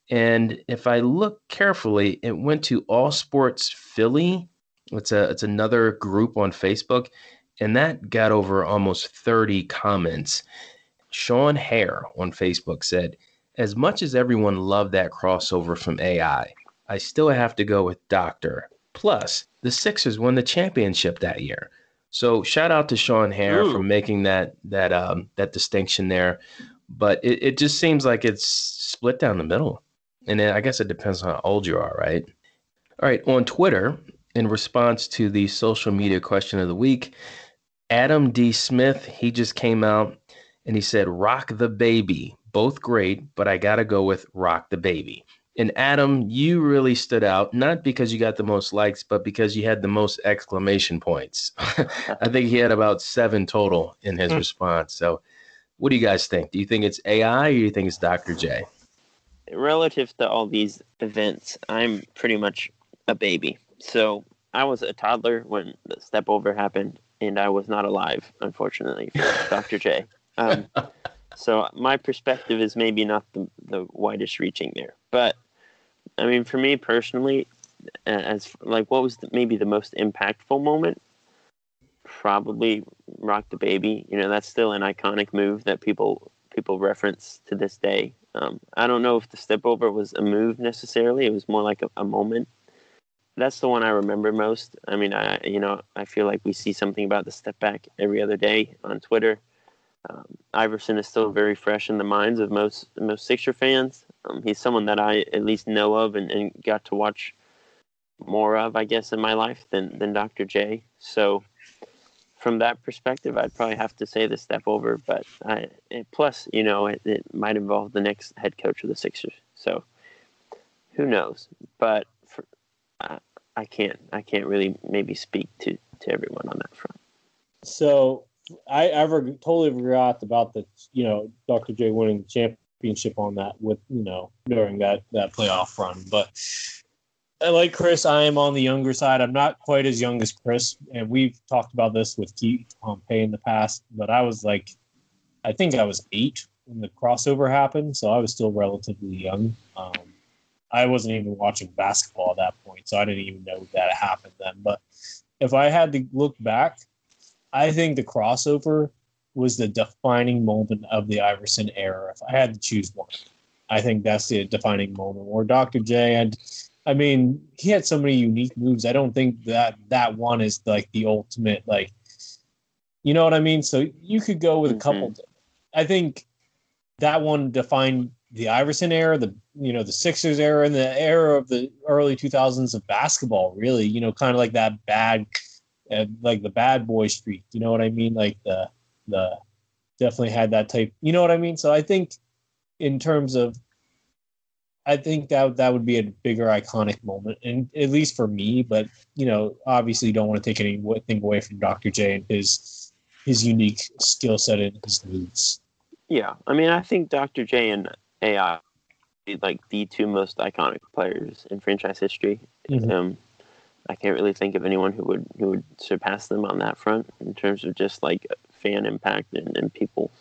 And if I look carefully, it went to All Sports Philly. It's a it's another group on Facebook, and that got over almost 30 comments. Sean Hare on Facebook said, as much as everyone loved that crossover from AI, I still have to go with Doctor. Plus, the Sixers won the championship that year. So shout out to Sean Hare Ooh. for making that that um, that distinction there. But it, it just seems like it's split down the middle. And then I guess it depends on how old you are, right? All right, on Twitter, in response to the social media question of the week, Adam D. Smith, he just came out and he said, Rock the baby. Both great, but I got to go with Rock the Baby. And Adam, you really stood out, not because you got the most likes, but because you had the most exclamation points. I think he had about seven total in his hmm. response. So, what do you guys think? Do you think it's AI or do you think it's Dr. J? Relative to all these events, I'm pretty much a baby. So, I was a toddler when the step over happened, and I was not alive, unfortunately, for Dr. J. Um, so my perspective is maybe not the, the widest reaching there. But I mean, for me personally, as like what was the, maybe the most impactful moment? Probably Rock the Baby. You know, that's still an iconic move that people people reference to this day. Um, I don't know if the step over was a move necessarily. It was more like a, a moment. That's the one I remember most. I mean, I you know I feel like we see something about the step back every other day on Twitter. Um, Iverson is still very fresh in the minds of most most Sixer fans. Um, he's someone that I at least know of and, and got to watch more of, I guess, in my life than than Dr. J. So from that perspective, I'd probably have to say the step over. But I, it, plus, you know, it, it might involve the next head coach of the Sixers. So who knows? But for, uh, I can't I can't really maybe speak to to everyone on that front. So I ever totally forgot about the you know Dr. J winning the championship on that with you know during that that playoff run. But I like Chris. I am on the younger side. I'm not quite as young as Chris, and we've talked about this with Keith Pompey in the past. But I was like, I think I was eight when the crossover happened, so I was still relatively young. Um, I wasn't even watching basketball at that point, so I didn't even know that happened then. But if I had to look back, I think the crossover was the defining moment of the Iverson era. If I had to choose one, I think that's the defining moment. Or Dr. J and I mean, he had so many unique moves. I don't think that that one is like the ultimate, like, you know what I mean? So you could go with a couple. Mm-hmm. I think that one defined the Iverson era, the you know the Sixers era, and the era of the early 2000s of basketball. Really, you know, kind of like that bad and like the bad boy streak. You know what I mean? Like the the definitely had that type. You know what I mean? So I think in terms of I think that that would be a bigger iconic moment, and at least for me. But you know, obviously, you don't want to take anything away from Dr. J and his his unique skill set and his moves. Yeah, I mean, I think Dr. J and AI like the two most iconic players in franchise history. Mm-hmm. Um, I can't really think of anyone who would who would surpass them on that front in terms of just like fan impact and, and people,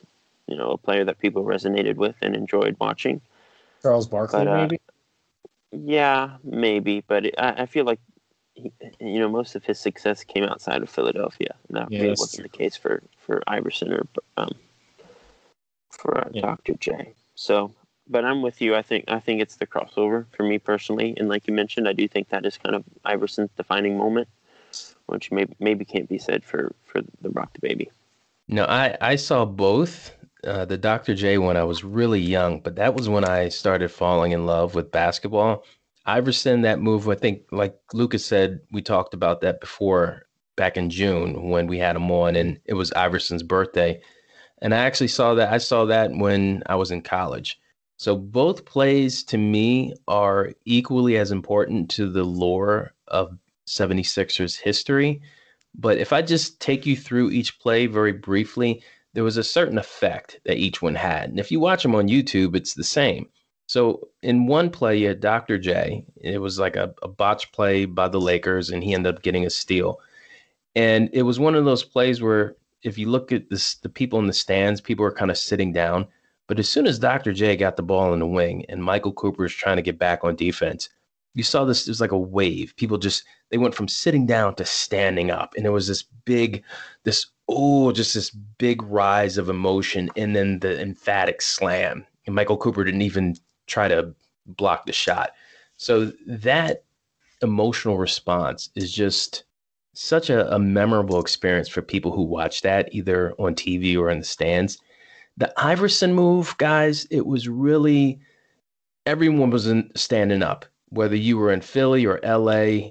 you know, a player that people resonated with and enjoyed watching. Charles Barkley, but, uh, maybe. Yeah, maybe, but it, I, I, feel like he, you know most of his success came outside of Philadelphia. And that yeah, really wasn't true. the case for for Iverson or um, for uh, yeah. Dr. J. So but I'm with you. I think I think it's the crossover for me personally, and like you mentioned, I do think that is kind of Iverson's defining moment, which maybe maybe can't be said for for the Rock the Baby. No, I I saw both. Uh, the Dr. J one, I was really young, but that was when I started falling in love with basketball. Iverson, that move, I think, like Lucas said, we talked about that before back in June when we had him on, and it was Iverson's birthday. And I actually saw that. I saw that when I was in college. So both plays to me are equally as important to the lore of 76ers history. But if I just take you through each play very briefly, there was a certain effect that each one had. And if you watch them on YouTube, it's the same. So in one play, you had Dr. J. It was like a, a botch play by the Lakers, and he ended up getting a steal. And it was one of those plays where if you look at this, the people in the stands, people are kind of sitting down. But as soon as Dr. J got the ball in the wing and Michael Cooper is trying to get back on defense, you saw this, it was like a wave. People just, they went from sitting down to standing up. And it was this big, this, oh, just this big rise of emotion. And then the emphatic slam. And Michael Cooper didn't even try to block the shot. So that emotional response is just such a, a, memorable experience for people who watch that either on TV or in the stands. The Iverson move, guys, it was really everyone was in, standing up, whether you were in Philly or LA.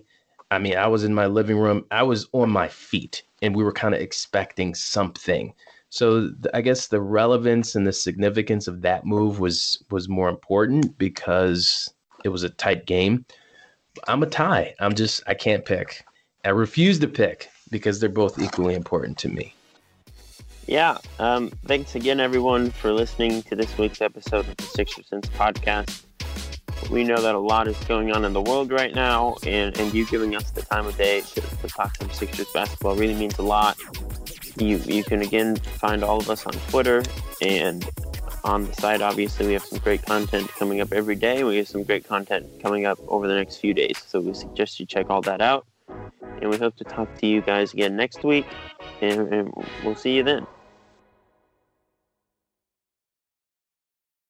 I mean, I was in my living room, I was on my feet, and we were kind of expecting something. So I guess the relevance and the significance of that move was was more important because it was a tight game. I'm a tie. I'm just I can't pick. I refuse to pick because they're both equally important to me. Yeah. Um, thanks again, everyone, for listening to this week's episode of the Sixer Sense podcast. We know that a lot is going on in the world right now, and, and you giving us the time of day to, to talk some Sixers basketball really means a lot. You, you can again find all of us on Twitter and on the site. Obviously, we have some great content coming up every day. We have some great content coming up over the next few days. So we suggest you check all that out. And we hope to talk to you guys again next week. And, and we'll see you then.